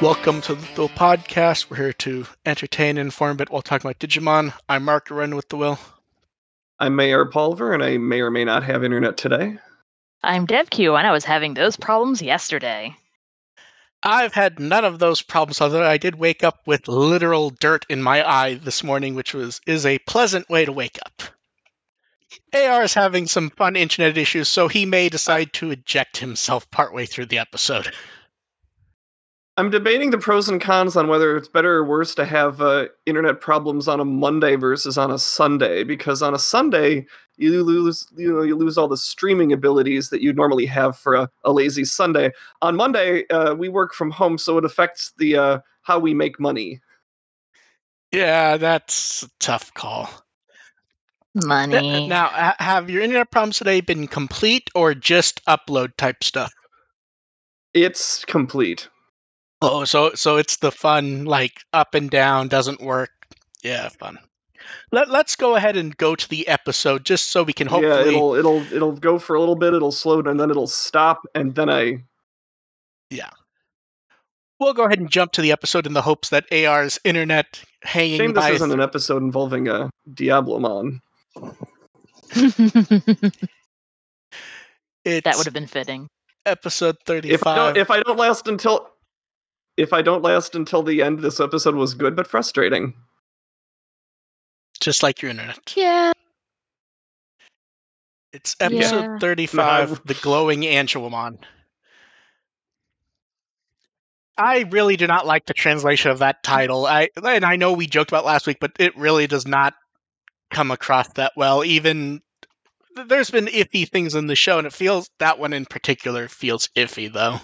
Welcome to the Podcast. We're here to entertain and inform a bit while talking about Digimon. I'm Mark Run with the Will. I'm Mayor Pulver, and I may or may not have internet today. I'm DevQ, and I was having those problems yesterday. I've had none of those problems, although I did wake up with literal dirt in my eye this morning, which was is a pleasant way to wake up. AR is having some fun internet issues, so he may decide to eject himself partway through the episode. I'm debating the pros and cons on whether it's better or worse to have uh, internet problems on a Monday versus on a Sunday. Because on a Sunday, you lose you know you lose all the streaming abilities that you normally have for a, a lazy Sunday. On Monday, uh, we work from home, so it affects the uh, how we make money. Yeah, that's a tough call. Money. Now, have your internet problems today been complete or just upload type stuff? It's complete. Oh, so so it's the fun like up and down doesn't work. Yeah, fun. Let Let's go ahead and go to the episode just so we can Yeah, hopefully. it'll it'll it'll go for a little bit. It'll slow down, and then it'll stop, and then I yeah. We'll go ahead and jump to the episode in the hopes that AR's internet hanging shame this isn't an episode involving a Diablomon. it's that would have been fitting. episode If I thirty-five. don't if I don't last until if I don't last until the end, this episode was good but frustrating. just like your internet. Yeah. It's episode Yeah. thirty-five, No. the glowing Angewomon. I really do not like the translation of that title. I and I know we joked about last week, but it really does not come across that well. Even there's been iffy things in the show, and it feels that one in particular feels iffy though.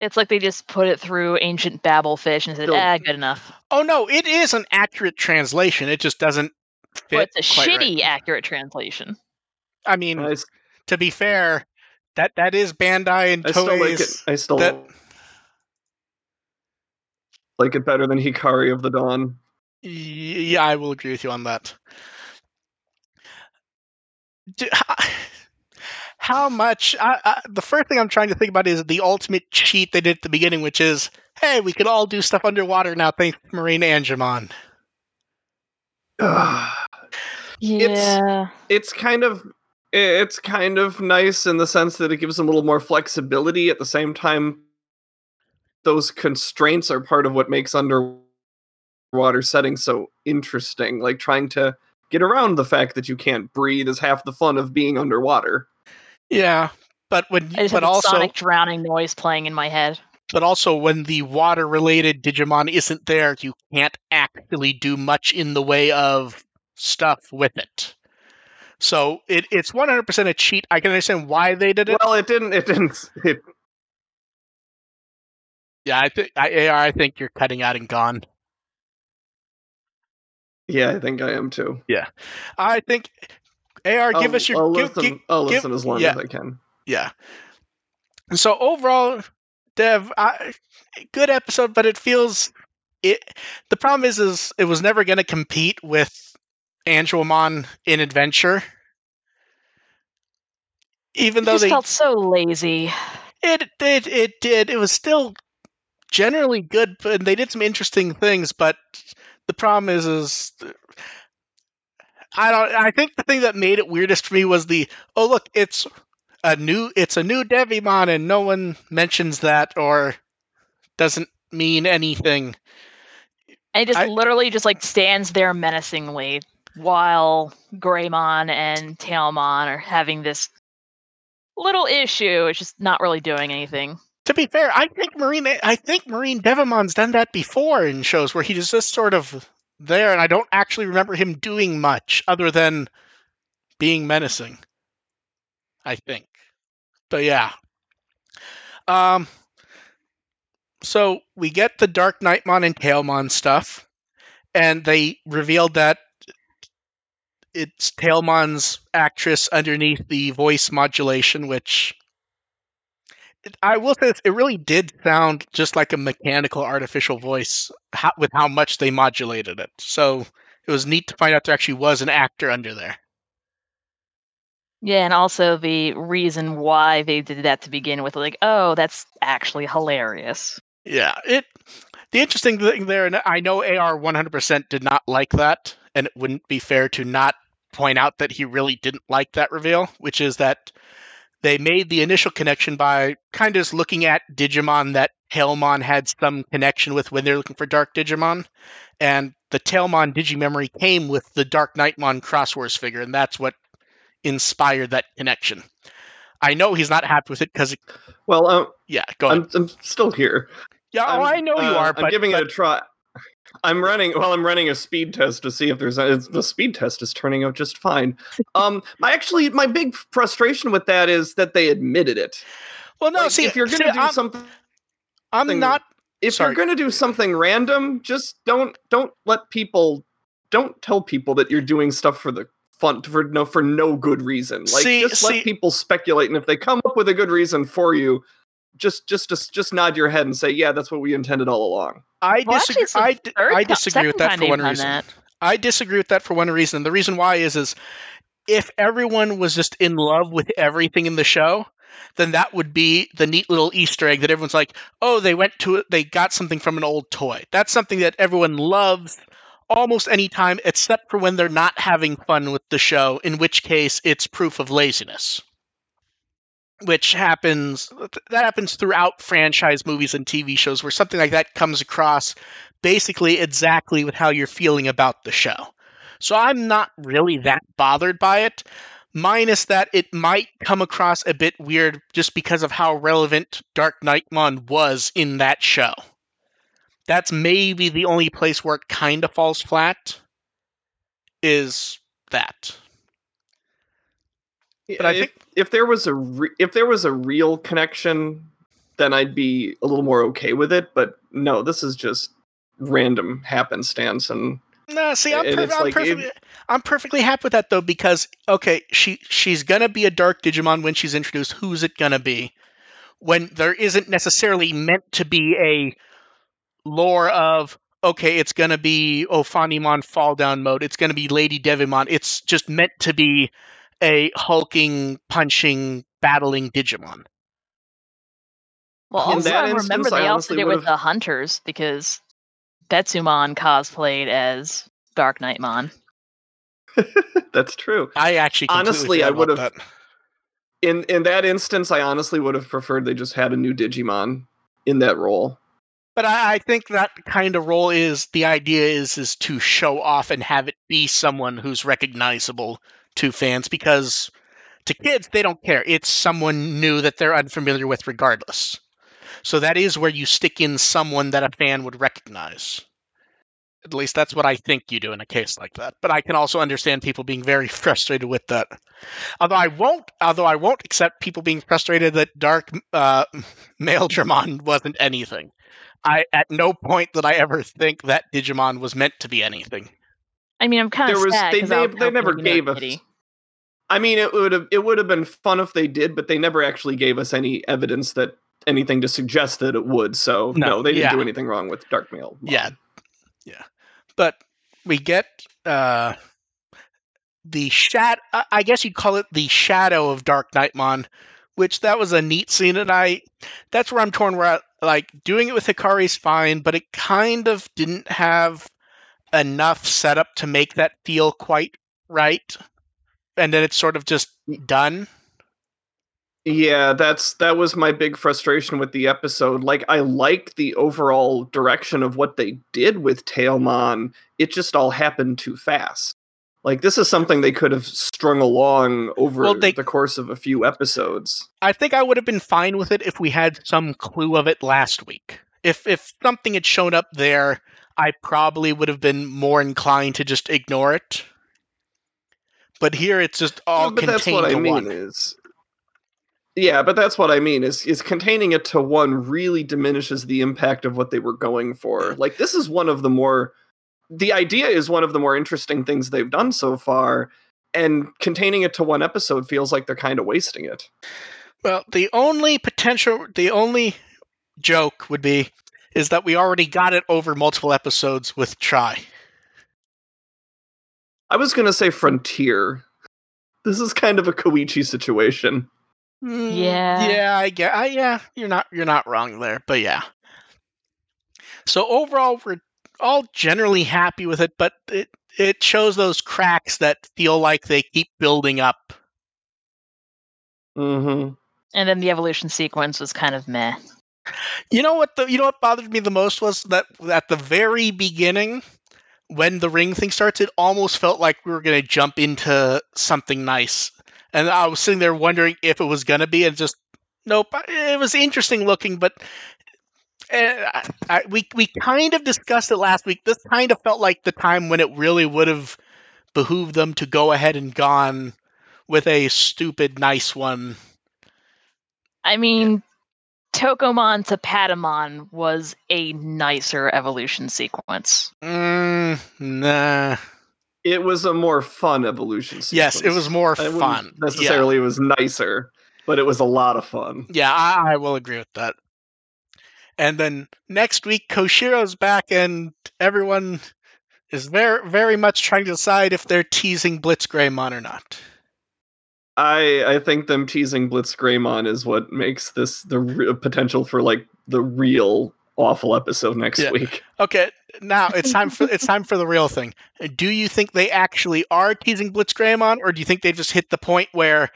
It's like they just put it through ancient Babelfish and said, Still- ah, good enough. Oh no, it is an accurate translation. It just doesn't fit. But it's a quite shitty right. accurate translation. I mean, I, s- to be fair, that that is Bandai and I still like it. I still that- like it better than Hikari of the Dawn. Yeah, I will agree with you on that. Do, how, how much? I, I, the first thing I'm trying to think about is the ultimate cheat they did at the beginning, which is, hey, we could all do stuff underwater now thanks to Marine Angemon. Yeah. it's kind of it's kind of nice in the sense that it gives them a little more flexibility at the same time those constraints are part of what makes underwater settings so interesting like trying to get around the fact that you can't breathe is half the fun of being underwater Yeah, but when I just but have also sonic drowning noise playing in my head. but also when the water related Digimon isn't there, you can't actually do much in the way of stuff with it. So it, it's 100% a cheat. I can understand why they did it. well it didn't it didn't it Yeah, I think I, I think you're cutting out and gone. yeah i think i am too Yeah, I think AR, give I'll- us your I'll give, listen, give- I'll give- listen as long yeah. as i can yeah. So overall, Dev, I, good episode, but it feels it. The problem is, is it was never going to compete with Angewomon in Adventure. Even It though just they felt so lazy. It did. It did. It was still generally good, but they did some interesting things. But the problem is, is I don't. I think the thing that made it weirdest for me was the oh look, it's a new, it's a new Devimon, and no one mentions that or doesn't mean anything. And it just I- literally just like stands there menacingly while Greymon and Tailmon are having this little issue. It's just not really doing anything. To be fair, I think Marine, I think Marine Devimon's done that before in shows where he's just sort of there, and I don't actually remember him doing much other than being menacing. I think, but yeah. Um. So we get the Dark Knightmon and Tailmon stuff, and they revealed that it's Tailmon's actress underneath the voice modulation, which I will say this, it really did sound just like a mechanical artificial voice how, with how much they modulated it. So it was neat to find out there actually was an actor under there. Yeah, and also the reason why they did that to begin with, like, oh, that's actually hilarious. Yeah, it. The interesting thing there, and I know AR 100% did not like that, and it wouldn't be fair to not point out that he really didn't like that reveal, which is that they made the initial connection by kind of just looking at Digimon that Tailmon had some connection with when they're looking for Dark Digimon. And the Tailmon Digimemory came with the Dark Knightmon Xros Wars figure, and that's what inspired that connection. I know he's not happy with it because, Well, um, yeah, go. I'm, I'm still here. yeah, oh, I know you uh, are, but I'm giving but- it a try. I'm running. Well, I'm running a speed test to see if there's. A, the speed test is turning out just fine. Um, my actually, my big frustration with that is that they admitted it. well, no, Like, see, if you're gonna do I'm, something, I'm not. if sorry. you're gonna do something random, just don't don't let people don't tell people that you're doing stuff for the fun for no for no good reason. Like See- just see- let people speculate, and if they come up with a good reason for you, just just just just nod your head and say, yeah, that's what we intended all along. I Well, disagree. actually, it's the I, d- third I disagree with that for one reason. that. I disagree with that for one reason. The reason why is is if everyone was just in love with everything in the show, then that would be the neat little Easter egg that everyone's like, oh, they went to it, they got something from an old toy. That's something that everyone loves almost any time, except for when they're not having fun with the show, in which case it's proof of laziness. Which happens that happens throughout franchise movies and TV shows where something like that comes across basically exactly with how you're feeling about the show. So I'm not really that bothered by it, minus that it might come across a bit weird just because of how relevant Dark Knightmon was in that show. That's maybe the only place where it kind of falls flat. Is that? But I if, think- if there was a re- if there was a real connection, then I'd be a little more okay with it. But no, this is just random happenstance, and No, see, I'm, I'm like, perfectly, it- I'm perfectly happy with that though because okay, she she's gonna be a Dark Digimon when she's introduced. Who's it gonna be? When there isn't necessarily meant to be a lore of okay, it's gonna be Ophanimon fall down mode. It's gonna be Lady Devimon. It's just meant to be a hulking, punching, battling Digimon. Well, In also that I remember instance, I they also did it with would've- the Hunters because Betsumon cosplayed as Dark Knightmon. that's true. I actually Honestly, I would've- In in that instance, I honestly would have preferred they just had a new Digimon in that role. But I, I think that kind of role is the idea is is to show off and have it be someone who's recognizable to fans because to kids they don't care. It's someone new that they're unfamiliar with regardless. So that is where you stick in someone that a fan would recognize. At least that's what I think you do in a case like that. But I can also understand people being very frustrated with that. Although I won't, although I won't accept people being frustrated that Dark uh, Male Dramon wasn't anything. I at no point did I ever think that Digimon was meant to be anything. I mean, I'm kind of There was- sad they 'cause I was they never gave Nerd us- Kitty. I mean, it would have it would have been fun if they did, but they never actually gave us any evidence that anything to suggest that it would. So No, no, they didn't yeah. do anything wrong with Dark Male. Yeah, yeah. But we get uh, the shat. I- guess you'd call it the shadow of Dark Knightmon, which that was a neat scene, and I that's where I'm torn. Where I, like doing it with Hikari's fine, but it kind of didn't have enough setup to make that feel quite right, and then it's sort of just done. Yeah, that's that was my big frustration with the episode. Like I like the overall direction of what they did with Tailmon. It just all happened too fast. Like this is something they could have strung along over Well, they- the course of a few episodes. I think I would have been fine with it if we had some clue of it last week. If if something had shown up there, I probably would have been more inclined to just ignore it. But here it's just all Yeah, but contained that's what I to mean one. is Yeah, but that's what I mean is is containing it to one really diminishes the impact of what they were going for. Like this is one of the more the idea is one of the more interesting things they've done so far and containing it to one episode feels like they're kind of wasting it. Well, the only potential, the only joke would be is that we already got it over multiple episodes with Tri. I was going to say Frontier. This is kind of a Koichi situation. Mm, Yeah. yeah, I get. I, yeah, you're not you're not wrong there, but yeah. So overall, we're all generally happy with it, but it it shows those cracks that feel like they keep building up. Mm-hmm. And then the evolution sequence was kind of meh. You know what? The you know what bothered me the most was that at the very beginning, when the ring thing starts, it almost felt like we were going to jump into something nice, and I was sitting there wondering if it was going to be, and just nope. It was interesting looking, but eh, I, I, we we kind of discussed it last week. This kind of felt like the time when it really would have behooved them to go ahead and gone with a stupid nice one. I mean, Tokomon to Patamon was a nicer evolution sequence. Mm, nah. It was a more fun evolution. Sequence. Yes, it was more I wouldn't fun. Yeah. Necessarily, it was nicer, but it was a lot of fun. Yeah, I, I will agree with that. And then next week, Koshiro's back, and everyone is very, very much trying to decide if they're teasing Blitzgreymon or not. I I think them teasing Blitzgreymon is what makes this the re- potential for like the real awful episode next Yeah. week. Okay, now it's time for it's time for the real thing. Do you think they actually are teasing Blitzgreymon, or do you think they just hit the point where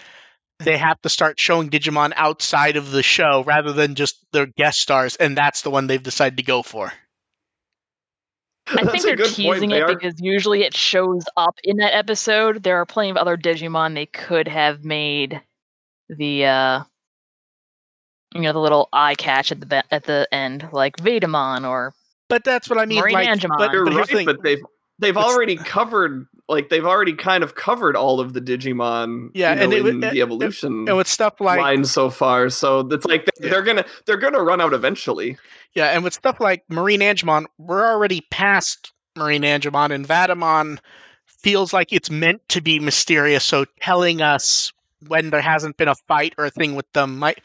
they have to start showing Digimon outside of the show rather than just their guest stars, and that's the one they've decided to go for? I think they're good point. teasing it because usually it shows up in that episode. There are plenty of other Digimon they could have made the uh you know the little eye catch at the be- at the end, like Vetamon or But that's what I mean. Marine like, Angemon. but, You're but here's the right, thing. but they've they've already covered like they've already kind of covered all of the Digimon. Yeah, you know, and it in would- the evolution and with stuff like line so far. So it's like they, Yeah. they're gonna they're gonna run out eventually. Yeah, and with stuff like Marine Angemon, we're already past Marine Angemon, and Vatamon feels like it's meant to be mysterious. So telling us when there hasn't been a fight or a thing with them might.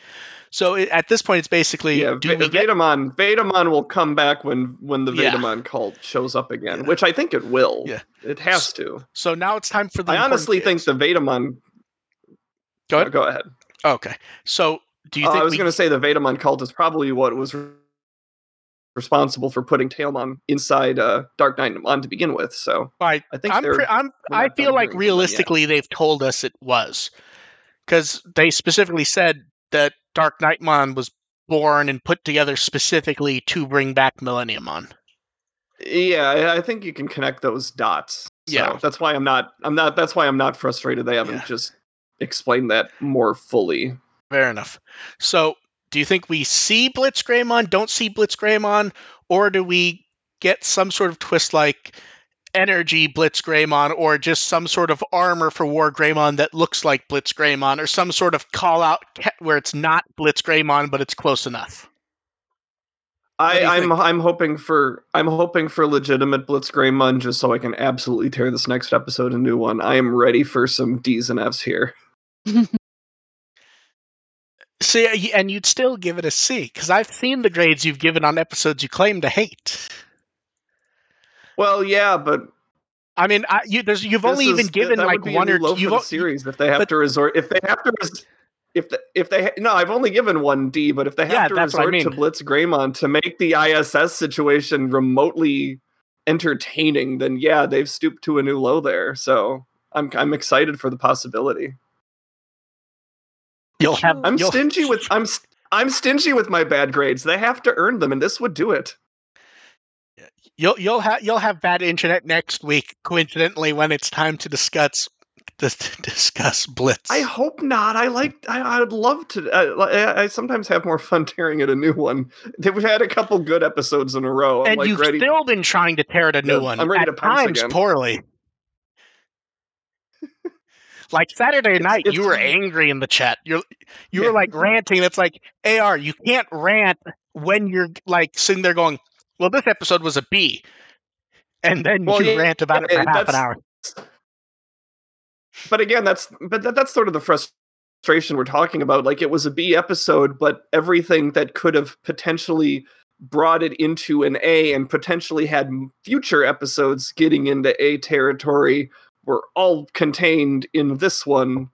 So it, at this point, it's basically Yeah, do V- get Vetamon Vetamon will come back when when the Yeah. Cult shows up again, Yeah. which I think it will. Yeah. It has to. so now it's time for the. I honestly think the Vetamon. Go ahead. Go ahead. Okay, so do you Uh, think I was we? going to say the Vetamon cult is probably what was re- responsible for putting Tailmon inside uh, Dark Knight on to begin with. So I, I think I'm. Pre- I'm I feel like hearing from them yet. realistically they've told us it was, because they specifically said that Dark Knightmon was born and put together specifically to bring back Millenniumon. yeah, I- think you can connect those dots. So Yeah. that's why I'm not. I'm not. That's why I'm not frustrated. They haven't Yeah. just explained that more fully. Fair enough. So, do you think we see Blitzgreymon, don't see Blitzgreymon, or do we get some sort of twist like Energy Blitz Greymon or just some sort of armor for War Greymon that looks like Blitz Greymon or some sort of call out where it's not Blitz Greymon but it's close enough? I, I'm think? I'm hoping for I'm hoping for legitimate Blitzgreymon just so I can absolutely tear this next episode a new one. I am ready for some D's and F's here. See, and you'd still give it a C because I've seen the grades you've given on episodes you claim to hate. Well, yeah, but I mean, I, you, there's, you've only is- even given like one or two. You've for the o- series if they have but- to resort if they have to res- if the, if they no I've only given one D but if they have Yeah, to what I resort to. Blitz Greymon to make the ISS situation remotely entertaining then yeah they've stooped to a new low there so I'm I'm excited for the possibility. You'll have. I'm you'll- stingy with I'm I'm stingy with my bad grades. They have to earn them and this would do it. You'll you'll have you'll have bad internet next week. Coincidentally, when it's time to discuss to discuss Blitz. I hope not. I like. I, would love to. Uh, I, I sometimes have more fun tearing at a new one. We've had a couple good episodes in a row. I'm and like you've ready. still been trying to tear at a new Yeah, one. I'm ready at to times again. poorly. like Saturday night, you were angry in the chat. You're you were like ranting. It's like Ar, you can't rant when you're like sitting there going, "Well, this episode was a B, and then Well, you yeah, rant about it for yeah, half an hour. but again, that's but that, that's sort of the frustration we're talking about. Like it was a B episode, but everything that could have potentially brought it into an A and potentially had future episodes getting into A territory were all contained in this one,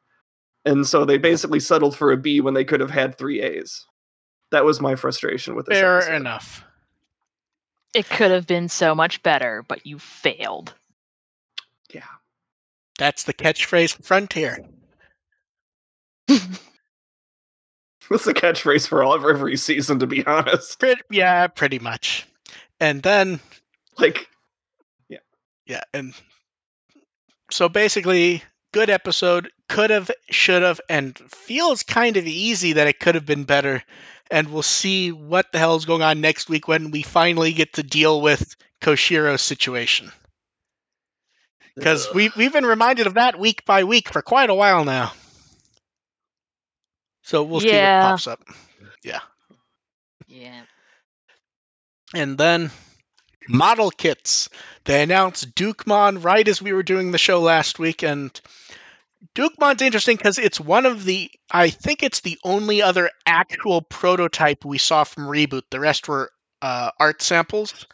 and so they basically settled for a B when they could have had three A's. That was my frustration with this. Fair episode. enough. It could have been so much better, but you failed. Yeah. That's the catchphrase for Frontier. That's the catchphrase for all of every season, to be honest. Pretty, yeah, pretty much. And then Like, yeah, Yeah. and so basically, good episode. Could have, should have, and feels kind of easy that it could have been better. And we'll see what the hell is going on next week when we finally get to deal with Koshiro's situation. Because we we've been reminded of that week by week for quite a while now. So we'll see what pops up. Yeah. Yeah. And then model kits. They announced Dukemon right as we were doing the show last week, and Dukemon's interesting because it's one of the I think it's the only other actual prototype we saw from Reboot. The rest were uh, art samples,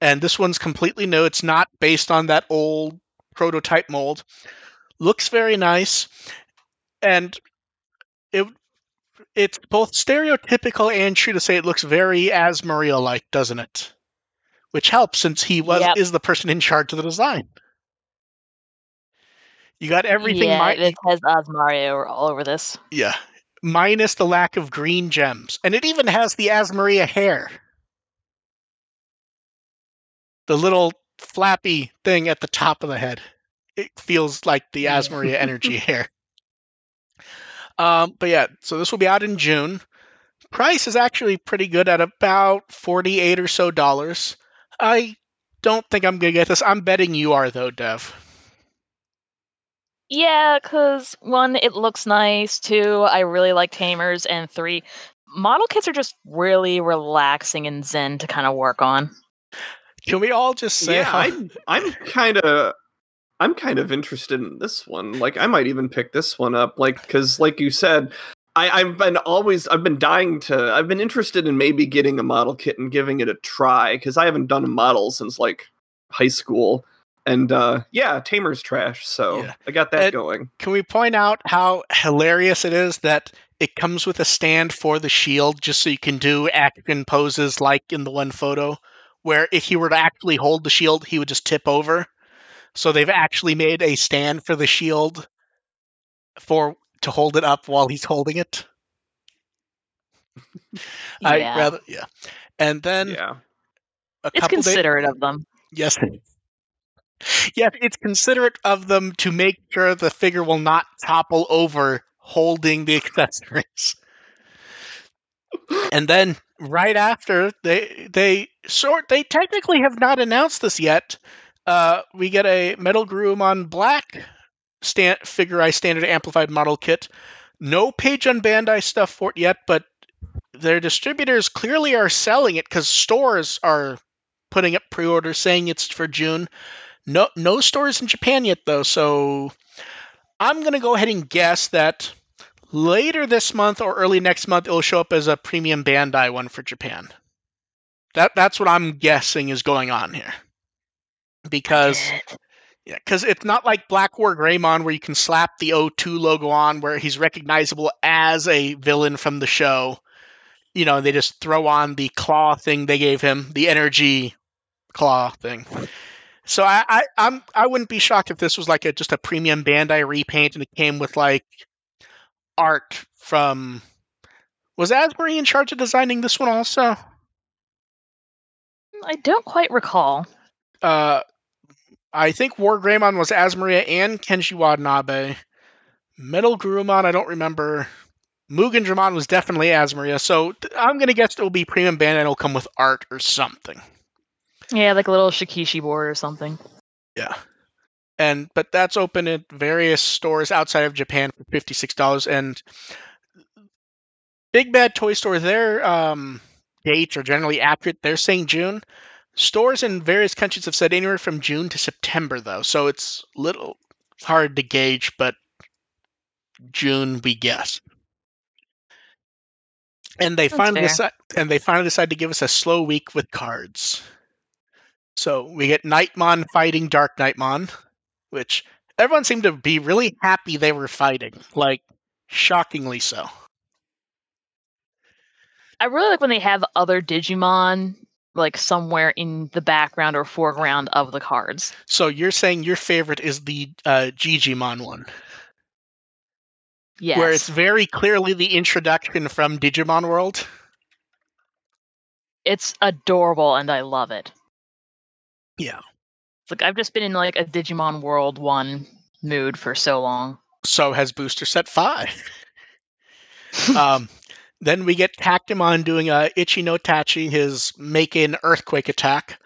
and this one's completely new. It's not based on that old prototype mold. Looks very nice, and it it's both stereotypical and true to say it looks very as Maria like, doesn't it? Which helps since he was Yep. is the person in charge of the design. You got everything yeah, mi- it has Asmaria all over this. yeah, minus the lack of green gems. And it even has the Asmaria hair. The little flappy thing at the top of the head. It feels like the. Asmaria energy hair. Um, but yeah, so this will be out in June. Price is actually pretty good at about 48 or so dollars. I don't think I'm going to get this. I'm betting you are, though, Dev. Yeah, because one, it looks nice. Two, I really like Tamers. And three, model kits are just really relaxing and zen to kind of work on. Can we all just say yeah, I'm, I'm kind of, I'm kind of interested in this one. Like, I might even pick this one up. Like, because, like you said, I, I've been always, I've been dying to, I've been interested in maybe getting a model kit and giving it a try because I haven't done a model since like high school. And uh, yeah, Tamer's trash, so Yeah. I got that And- going. Can we point out how hilarious it is that it comes with a stand for the shield just so you can do action poses like in the one photo, where if he were to actually hold the shield, he would just tip over. So they've actually made a stand for the shield for to hold it up while he's holding it. I rather yeah. And then yeah, a It's couple days considerate of them. Yes. Yes, it's considerate of them to make sure the figure will not topple over holding the accessories. And then right after they they sort they technically have not announced this yet. Uh, we get a Metal Garurumon Black stand figure eye standard amplified model kit. No page on Bandai stuff for it yet, but their distributors clearly are selling it because stores are putting up pre-orders saying it's for June. No, no stores in Japan yet though, so I'm gonna go ahead and guess that later this month or early next month it'll show up as a premium Bandai one for Japan. That that's what I'm guessing is going on here. Because yeah, because it's not like Black War Greymon where you can slap the O2 logo on where he's recognizable as a villain from the show. You know, they just throw on the claw thing they gave him, the energy claw thing. So I, I I'm I wouldn't be shocked if this was like a just a premium Bandai repaint and it came with like art from was Asbury in charge of designing this one also? I don't quite recall. uh, I think War Greymon was Asmaria and Kenji Watanabe. Metal Garurumon, I don't remember. Mugen Dramon was definitely Asmaria, so I'm gonna guess it'll be Premium Bandai and it'll come with art or something. Yeah, like a little Shikishi board or something. Yeah. And but that's open at various stores outside of Japan for fifty six dollars. And Big Bad Toy Store, their um, dates are generally accurate. They're saying June. Stores in various countries have said anywhere from June to September, though, so it's little hard to gauge. But June, we guess. And they That's finally decide, and they finally decide to give us a slow week with cards. So we get Knightmon fighting Dark Knightmon, which everyone seemed to be really happy they were fighting, like shockingly so. I really like when they have other Digimon like somewhere in the background or foreground of the cards. So you're saying your favorite is the uh, Gigimon one, Yes. where it's very clearly the introduction from Digimon World. it's adorable and I love it. Yeah. It's like I've just been in like a Digimon World one mood for so long. So has Booster Set Five. um, then we get Tactimon doing a Ichi no Tachi, his make in earthquake attack.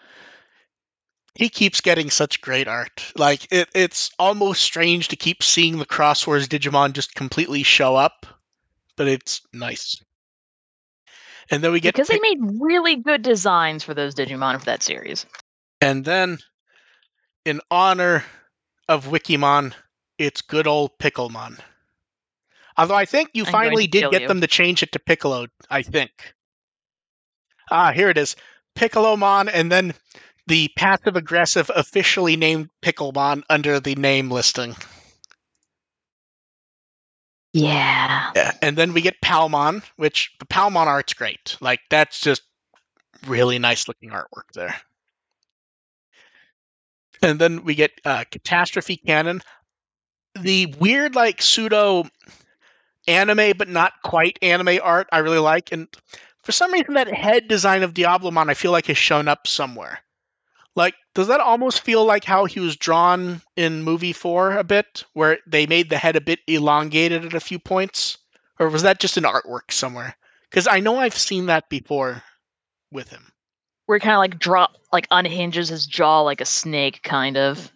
He keeps getting such great art. Like it, it's almost strange to keep seeing the Xros Wars Digimon just completely show up, but it's nice. And then we get because they made really good designs for those Digimon for that series. And then in honor of Wikimon, it's good old Picklemon. Although I think you I'm finally did get you. them to change it to Piccolo, I think. Ah, here it is. Piccolomon, and then the passive aggressive officially named Picklemon under the name listing. Yeah. Yeah. And then we get Palmon, which the Palmon art's great. Like that's just really nice looking artwork there. And then we get uh, Catastrophe Cannon. The weird, like pseudo anime, but not quite anime art, I really like. And for some reason, that head design of Diablomon, I feel like has shown up somewhere. Like, does that almost feel like how he was drawn in movie four a bit, where they made the head a bit elongated at a few points? Or was that just an artwork somewhere? Because I know I've seen that before with him. Where he kind of like drop, like unhinges his jaw like a snake, kind of.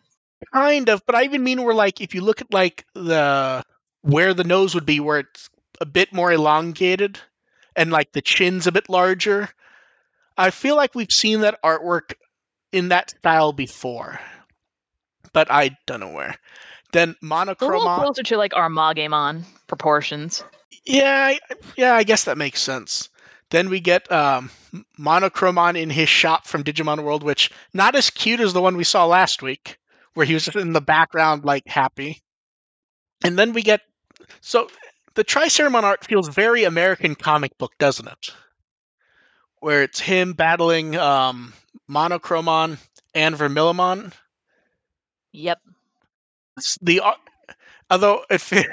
Kind of, but I even mean where like if you look at like the where the nose would be, where it's a bit more elongated, and like the chin's a bit larger. I feel like we've seen that artwork in that style before, but I don't know where. Then A little closer to like Armagemon proportions. Yeah, yeah, I guess that makes sense. Then we get um, Monochromon in his shop from Digimon World, which not as cute as the one we saw last week, where he was in the background like happy. And then we get so the Triceramon art feels very American comic book, doesn't it? Where it's him battling um, Monochromon and Vermilimon. Yep. The although it fe-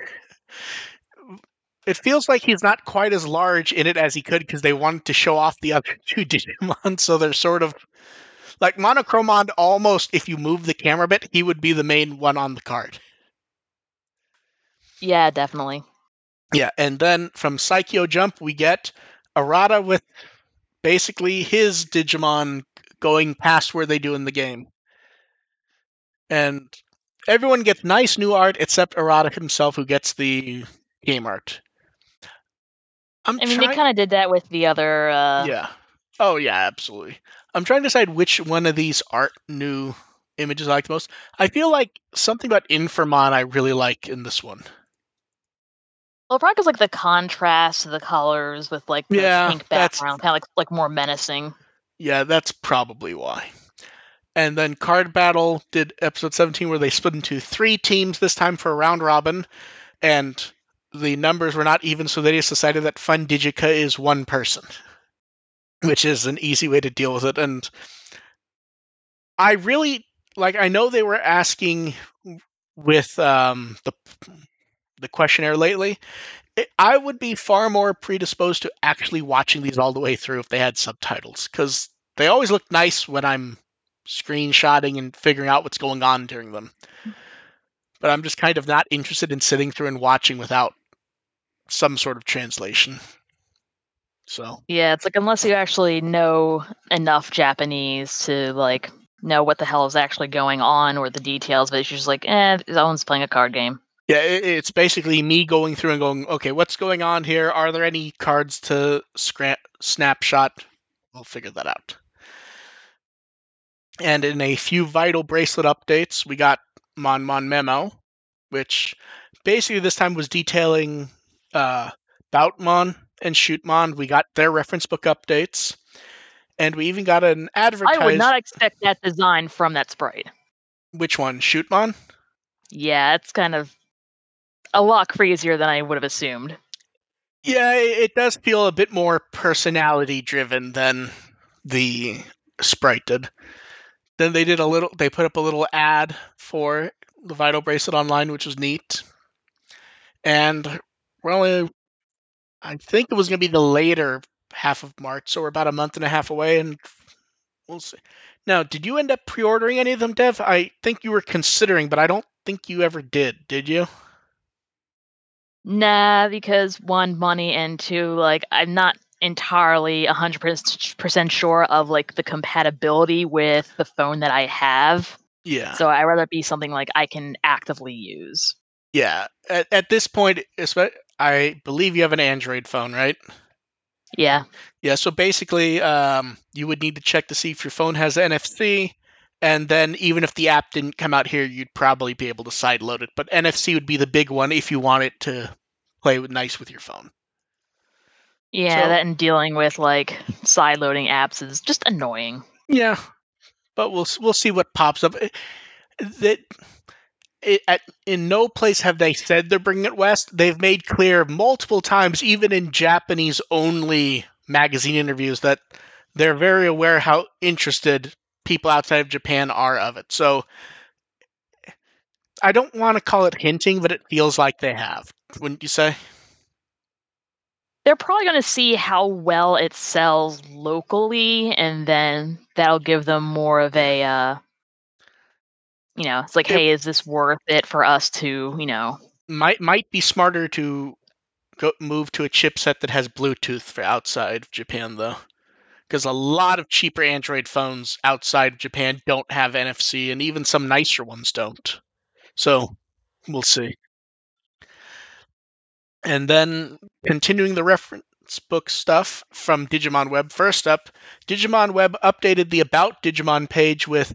it feels like he's not quite as large in it as he could because they wanted to show off the other two Digimon, so they're sort of like Monochromon. Almost, if you move the camera a bit, he would be the main one on the card. Yeah, definitely. Yeah, and then from Psycho Jump we get Arata with basically his Digimon going past where they do in the game. And everyone gets nice new art except Arata himself who gets the game art. I'm I mean, trying- they kind of did that with the other. Uh, yeah. Oh yeah, absolutely. I'm trying to decide which one of these art new images I like the most. I feel like something about Infermon I really like in this one. Well, probably because like the contrast of the colors with like the Yeah, pink background, kind of like like more menacing. Yeah, that's probably why. And then Card Battle did episode 17 where they split into three teams this time for a round robin. And the numbers were not even, so they just decided that Fun Digica is one person, which is an easy way to deal with it. And I really, like, I know they were asking with um, the, the questionnaire lately. It, I would be far more predisposed to actually watching these all the way through if they had subtitles, because they always look nice when I'm screenshotting and figuring out what's going on during them. But I'm just kind of not interested in sitting through and watching without some sort of translation. So Yeah, it's like unless you actually know enough Japanese to like know what the hell is actually going on or the details, but it's just like, eh, one's playing a card game. yeah, it's basically me going through and going, okay, what's going on here? Are there any cards to scra- snapshot? We'll figure that out. And in a few vital bracelet updates, we got Mon Mon Memo, which basically this time was detailing uh, Boutmon and Shootmon. We got their reference book updates, and we even got an advertisement. I would not expect that design from that sprite. Which one? Shootmon? Yeah, it's kind of a lot crazier than I would have assumed. Yeah, it does feel a bit more personality driven than the sprite did. Then they did a little. They put up a little ad for the Vital Bracelet online, which was neat. And we're only, I think it was going to be the later half of March, so we're about a month and a half away, and we'll see. Now, did you end up pre-ordering any of them, Dev? I think you were considering, but I don't think you ever did. Did you? Nah, because one, money, and two, like I'm not entirely 100% sure of like the compatibility with the phone that I have. Yeah. So I rather be something like I can actively use. Yeah. At, at this point, espe- I believe you have an Android phone, right? Yeah. Yeah. So basically, um, you would need to check to see if your phone has NFC, and then even if the app didn't come out here, you'd probably be able to sideload it. But NFC would be the big one if you want it to play with nice with your phone. Yeah, So- that and dealing with like side loading apps is just annoying. Yeah, but we'll we'll see what pops up. That it, at, in no place have they said they're bringing it west. They've made clear multiple times, even in Japanese only magazine interviews, that they're very aware how interested people outside of Japan are of it. So I don't want to call it hinting, but it feels like they have. Wouldn't you say? They're probably going to see how well it sells locally, and then that'll give them more of a, uh, you know, it's like, Yep. hey, is this worth it for us to, you know, Might might be smarter to go move to a chipset that has Bluetooth for outside of Japan though. Because a lot of cheaper Android phones outside of Japan don't have NFC and even some nicer ones don't. So we'll see. And then continuing the reference book stuff from Digimon Web. First up, Digimon Web updated the About Digimon page with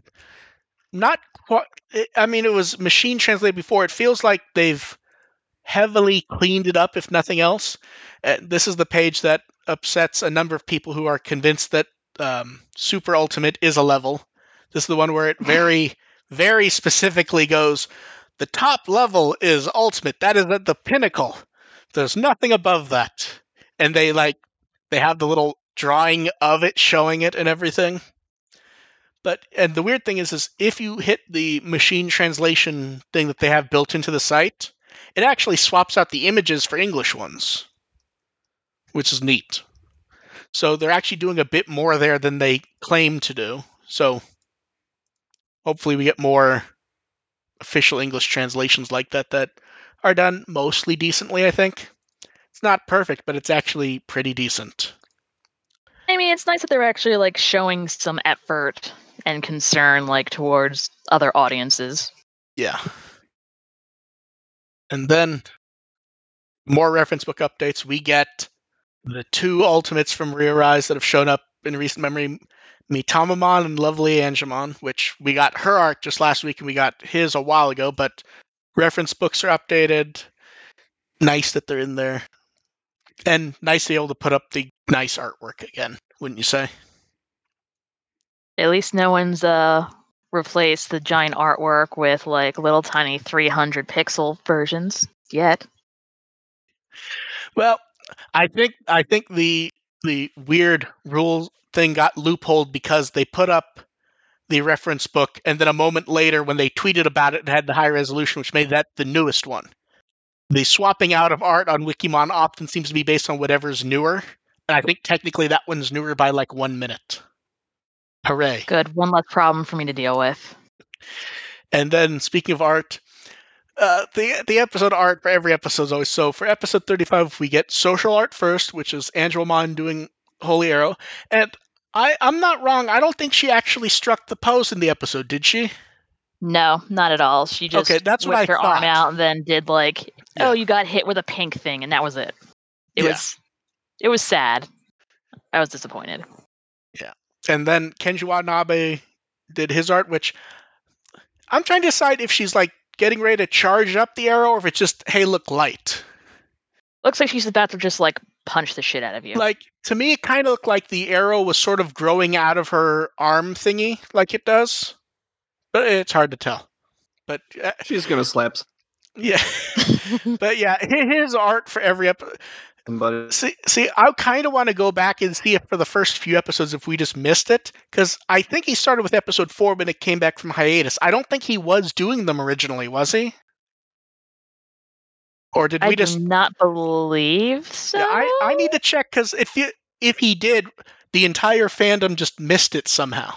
not quite. I mean, it was machine translated before. It feels like they've heavily cleaned it up, if nothing else. Uh, this is the page that upsets a number of people who are convinced that um, Super Ultimate is a level. This is the one where it very, very specifically goes the top level is Ultimate. That is at the pinnacle. There's nothing above that. And they like, they have the little drawing of it showing it and everything. But and the weird thing is, is if you hit the machine translation thing that they have built into the site, it actually swaps out the images for English ones, which is neat. So they're actually doing a bit more there than they claim to do. So hopefully we get more official English translations like that that are done mostly decently, I think. It's not perfect, but it's actually pretty decent. I mean, it's nice that they're actually like showing some effort and concern like towards other audiences. Yeah. And then more reference book updates. We get the two ultimates from Rearise that have shown up in recent memory Mitamamon and Lovely Angemon, which we got her arc just last week and we got his a while ago, but reference books are updated. Nice that they're in there. And nice to be able to put up the nice artwork again, wouldn't you say? At least no one's uh replaced the giant artwork with like little tiny 300 pixel versions yet. Well, I think I think the the weird rule thing got loopholed because they put up the reference book and then a moment later when they tweeted about it it had the high resolution which made that the newest one. The swapping out of art on Wikimon often seems to be based on whatever's newer. And I think technically that one's newer by like one minute. Hooray. Good, one less problem for me to deal with. And then speaking of art, uh, the the episode art for every episode is always so. For episode thirty five, we get social art first, which is Angewomon doing Holy Arrow, and I I'm not wrong. I don't think she actually struck the pose in the episode, did she? No, not at all. She just Okay, that's what whipped I her arm out and then did like, Yeah. oh, you got hit with a pink thing, and that was it. It Yeah. was, it was sad. I was disappointed. And then Kenji Watanabe did his art, which I'm trying to decide if she's like getting ready to charge up the arrow or if it's just hey look light. Looks like she's about to just like punch the shit out of you. Like to me, it kind of looked like the arrow was sort of growing out of her arm thingy, like it does. But it's hard to tell. But uh, She's gonna slap yeah, but yeah, his art for every episode. Somebody. See, see, I kind of want to go back and see if for the first few episodes if we just missed it because I think he started with episode four when it came back from hiatus. I don't think he was doing them originally, was he? Or did I we just? do not believe so. Yeah, I I need to check because if he, if he did, the entire fandom just missed it somehow.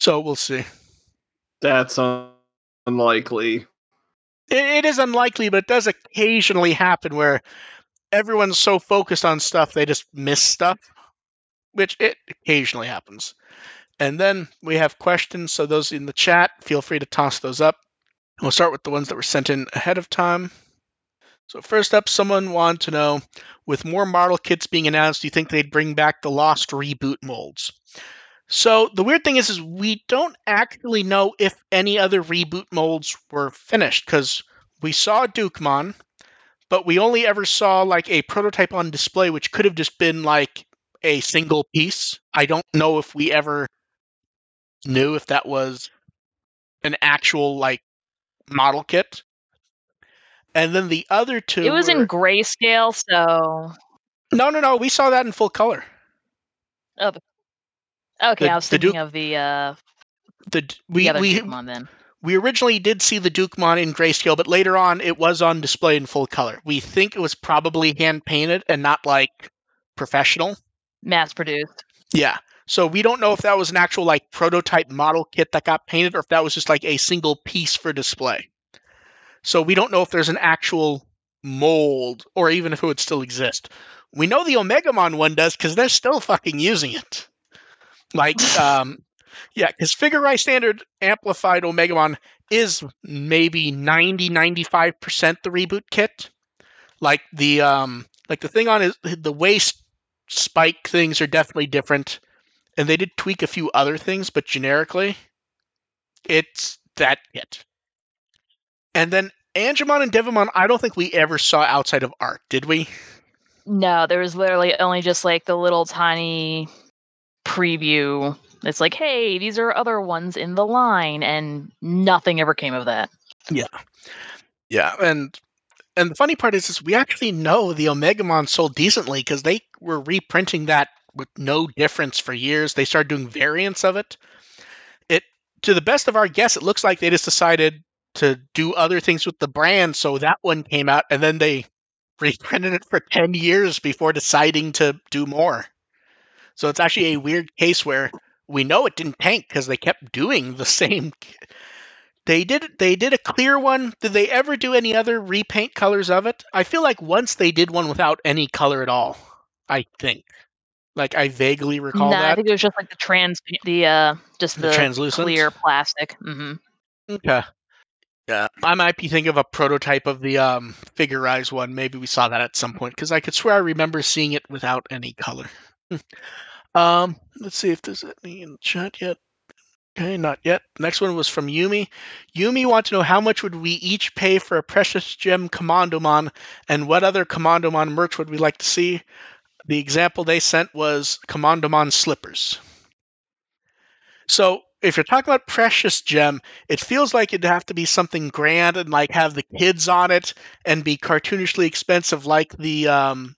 So we'll see. That's un- unlikely. It, it is unlikely, but it does occasionally happen where everyone's so focused on stuff they just miss stuff, which it occasionally happens. And then we have questions, so those in the chat, feel free to toss those up. We'll start with the ones that were sent in ahead of time. So first up, someone wanted to know, with more model kits being announced, do you think they'd bring back the lost reboot molds? So the weird thing is, is we don't actually know if any other reboot molds were finished because we saw Dukemon, but we only ever saw like a prototype on display, which could have just been like a single piece. I don't know if we ever knew if that was an actual like model kit. And then the other two, it was were- in grayscale, so no, no, no. We saw that in full color. Oh. Okay. The- I was thinking of the uh, The we the we Digimon then. We originally did see the Dukemon in grayscale, but later on it was on display in full color. We think it was probably hand painted and not like professional. Mass produced. Yeah. So we don't know if that was an actual like prototype model kit that got painted or if that was just like a single piece for display. So we don't know if there's an actual mold or even if it would still exist. We know the Omegamon one does because they're still fucking using it. Like, um, yeah, because Figure-rise Standard Amplified Omegamon is maybe 90 95% the reboot kit. Like the um like the thing on his the waist spike things are definitely different. And they did tweak a few other things, but generically, it's that kit. And then Angemon and Devimon, I don't think we ever saw outside of art, did we? No, there was literally only just like the little tiny preview. It's like, hey, these are other ones in the line, and nothing ever came of that. Yeah, yeah, and and the funny part is, is we actually know the Omegamon sold decently because they were reprinting that with no difference for years. They started doing variants of it. It, to the best of our guess, it looks like they just decided to do other things with the brand, so that one came out, and then they reprinted it for ten years before deciding to do more. So it's actually a weird case where we know it didn't tank because they kept doing the same they did they did a clear one. Did they ever do any other repaint colors of it? I feel like once they did one without any color at all. I think. Like I vaguely recall no, I think it was just like the trans, the uh, just The the, translucent? clear plastic. Mm-hmm. Okay. Yeah, I might be thinking of a prototype of the um Figure-rise one. Maybe we saw that at some point because I could swear I remember seeing it without any color. Um, let's see if there's any in the chat yet. Okay, not yet. Next one was from Yumi. Yumi wants to know how much would we each pay for a precious gem Komondomon, and what other Komondomon merch would we like to see? The example they sent was Komondomon slippers. So, if you're talking about precious gem, it feels like it'd have to be something grand and like have the kids on it and be cartoonishly expensive, like the um,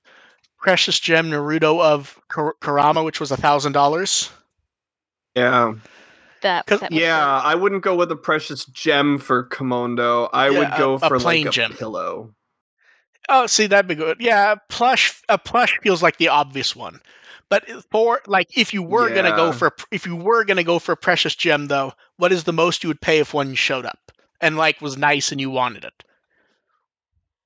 precious gem Naruto of Kar- Kurama, which was a thousand dollars. Yeah. That, 'Cause- that was Yeah, I wouldn't go with a precious gem for Komodo. I Yeah, would go a- a for plain like a gem. pillow. Oh, see, that'd be good. Yeah, plush. A plush feels like the obvious one, but for like, if you were gonna go for if you were gonna go for a precious gem, though, what is the most you would pay if one showed up and like was nice and you wanted it?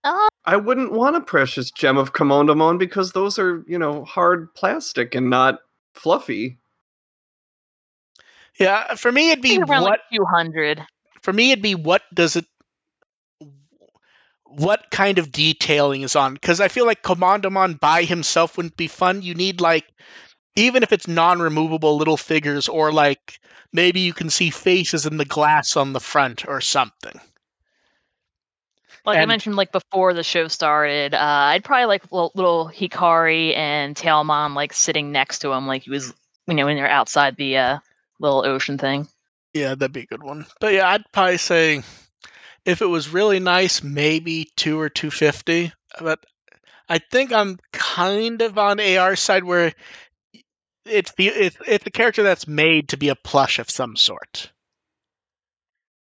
Uh, I wouldn't want a precious gem of Komondomon because those are, you know, hard plastic and not fluffy. Yeah, for me, it'd be around what like two hundred. for me it'd be what does it what kind of detailing is on because i feel like Komondomon by himself wouldn't be fun you need like even if it's non-removable little figures or like maybe you can see faces in the glass on the front or something Like I mentioned, like before the show started, uh, I'd probably like little, little Hikari and Tailmon like sitting next to him, like he was, you know, when they're outside the uh, little ocean thing. yeah that'd be a good one but yeah i'd probably say If it was really nice, maybe two or two fifty. But I think I'm kind of on AR side where it fe- it's it's a character that's made to be a plush of some sort.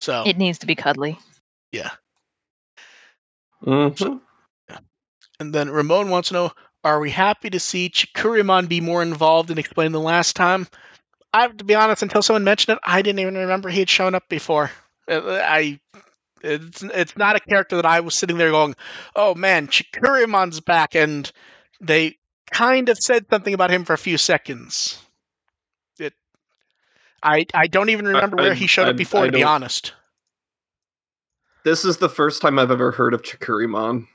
So It needs to be cuddly. Mhm. And then Ramon wants to know Are we happy to see Chikurimon be more involved and explain the last time? I have to be honest, until someone mentioned it, I didn't even remember he had shown up before. Uh, I. It's, it's not a character that I was sitting there going, oh man, Chikurimon's back, and they kind of said something about him for a few seconds. It, I I don't even remember I- where he showed I- up before, I to be honest. This is the first time I've ever heard of Chikurimon.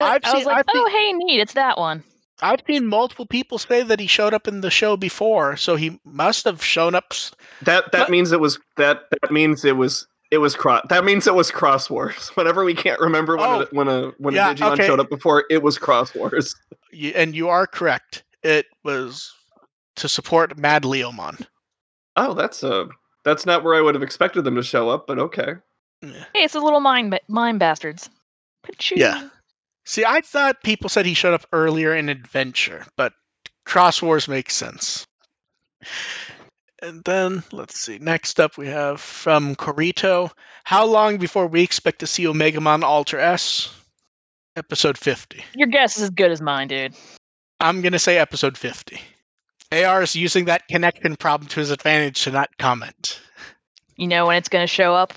I've I was seen- like, I've oh, seen- hey, neat, it's that one. I've seen multiple people say that he showed up in the show before, so he must have shown up. That that What? means it was that that means it was it was cross that means it was Xros Wars. Whenever we can't remember when Oh. a, when a when Yeah, a Digimon okay. showed up before, it was Xros Wars. And you are correct. It was to support Mad Leomon. Oh, that's uh that's not where I would have expected them to show up, but okay. Yeah. Hey, it's the little mine, ba- mine bastards. Pachoo. Yeah. See, I thought people said he showed up earlier in Adventure, but Xros Wars makes sense. And then, let's see, next up we have from Corito How long before we expect to see Omega Omegamon Alter S? Episode 50. Your guess is as good as mine, dude. I'm going to say episode 50. AR is using that connection problem to his advantage to not comment. You know when it's going to show up?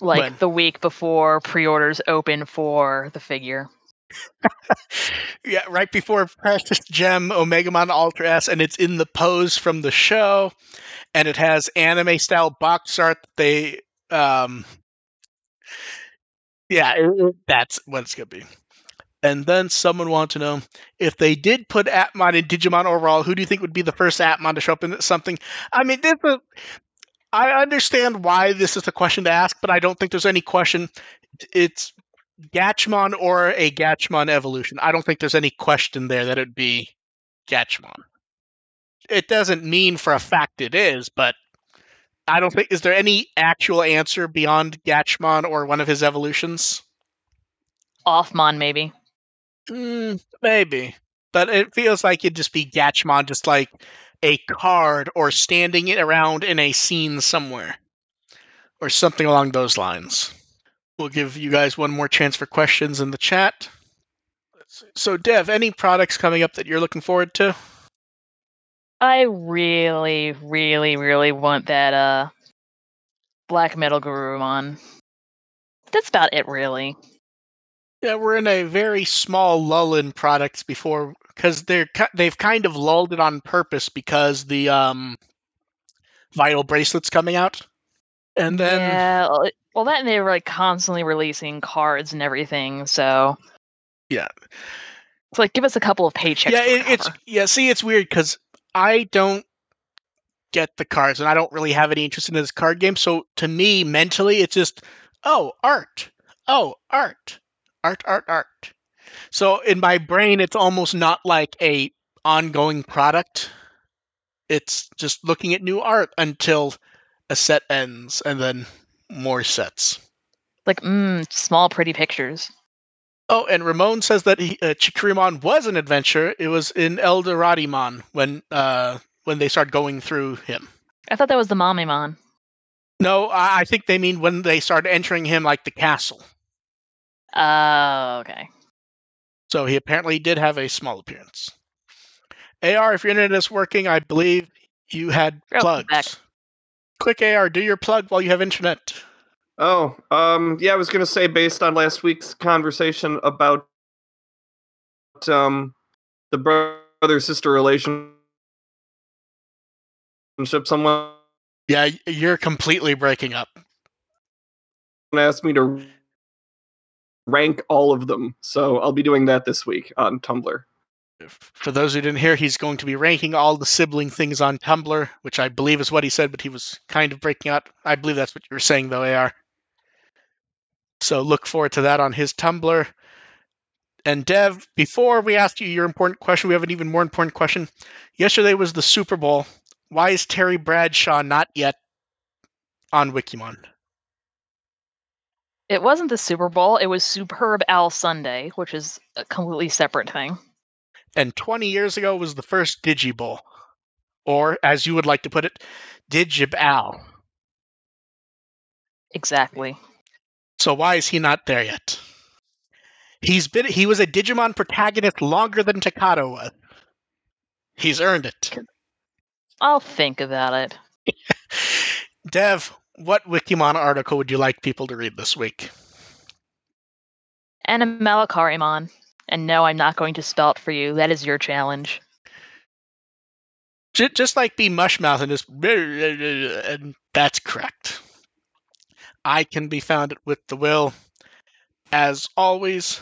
Like When? the week before pre-orders open for the figure. Yeah, right before Precious Gem Omegamon Alter S, and it's in the pose from the show, and it has anime style box art. that They, um, yeah, it- it- that's what it's gonna be. And then someone wanted to know if they did put Appmon in Digimon overall, who do you think would be the first Appmon to show up in something? I mean, this is, I understand why this is a question to ask, but I don't think there's any question. It's Gatchmon or a Gatchmon evolution. I don't think there's any question there that it'd be Gatchmon. It doesn't mean for a fact it is, but I don't think is there any actual answer beyond Gatchmon or one of his evolutions? Offmon, maybe. Mm, maybe, but it feels like it'd just be Gatchmon, just like a card or standing it around in a scene somewhere, or something along those lines. We'll give you guys one more chance for questions in the chat. So, Dev, any products coming up that you're looking forward to? I really, really, really want that uh black metal Garurumon. That's about it, really. Yeah, we're in a very small lull in products before because they're they've kind of lulled it on purpose because the um vital bracelets coming out, and then yeah, well, that and they were like constantly releasing cards and everything. So Yeah. it's like give us a couple of paychecks. yeah, it, it's yeah. See, it's weird because I don't get the cards, and I don't really have any interest in this card game. So to me, mentally, it's just oh, art, oh, art, art, art, art. So in my brain, it's almost not like a ongoing product. It's just looking at new art until a set ends, and then more sets. like mm, small, pretty pictures. Oh, and Ramon says that he, uh, Chikurimon was an adventure. It was in Eldoradimon when uh, when they start going through him. I thought that was the Mamemon. No, I, I think they mean when they start entering him like the castle. Oh, okay. So he apparently did have a small appearance. AR, if your internet is working, I believe you had Oh, plugs. back. Quick, AR, do your plug while you have internet. Oh, um, yeah, I was gonna say based on last week's conversation about um the brother sister relationship, someone Yeah, you're completely breaking up. asked me to rank all of them, so I'll be doing that this week on Tumblr. For those who didn't hear, he's going to be ranking all the sibling things on Tumblr, which I believe is what he said, but he was kind of breaking out. I believe that's what you were saying, though, AR. So look forward to that on his Tumblr. And Dev, before we ask you your important question, we have an even more important question. Yesterday was the Super Bowl. Why is Terry Bradshaw not yet on Wikimon? It wasn't the Super Bowl. It was Superb Al Sunday, which is a completely separate thing. And 20 years ago was the first Digibowl. Or, as you would like to put it, Digibal. Exactly. So why is he not there yet? He's been he was a Digimon protagonist longer than Takato was. He's earned it. I'll think about it. Dev, what Wikimon article would you like people to read this week? Animalakarimon. And no, I'm not going to spell it for you. That is your challenge. J- just like be mushmouth and just and that's correct. I can be found at with the will. As always,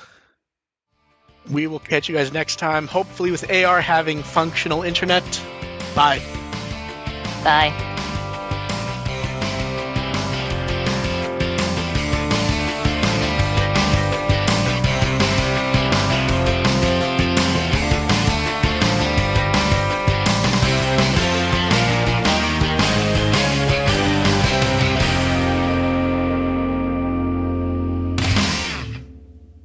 we will catch you guys next time. Hopefully, with AR having functional internet. Bye. Bye.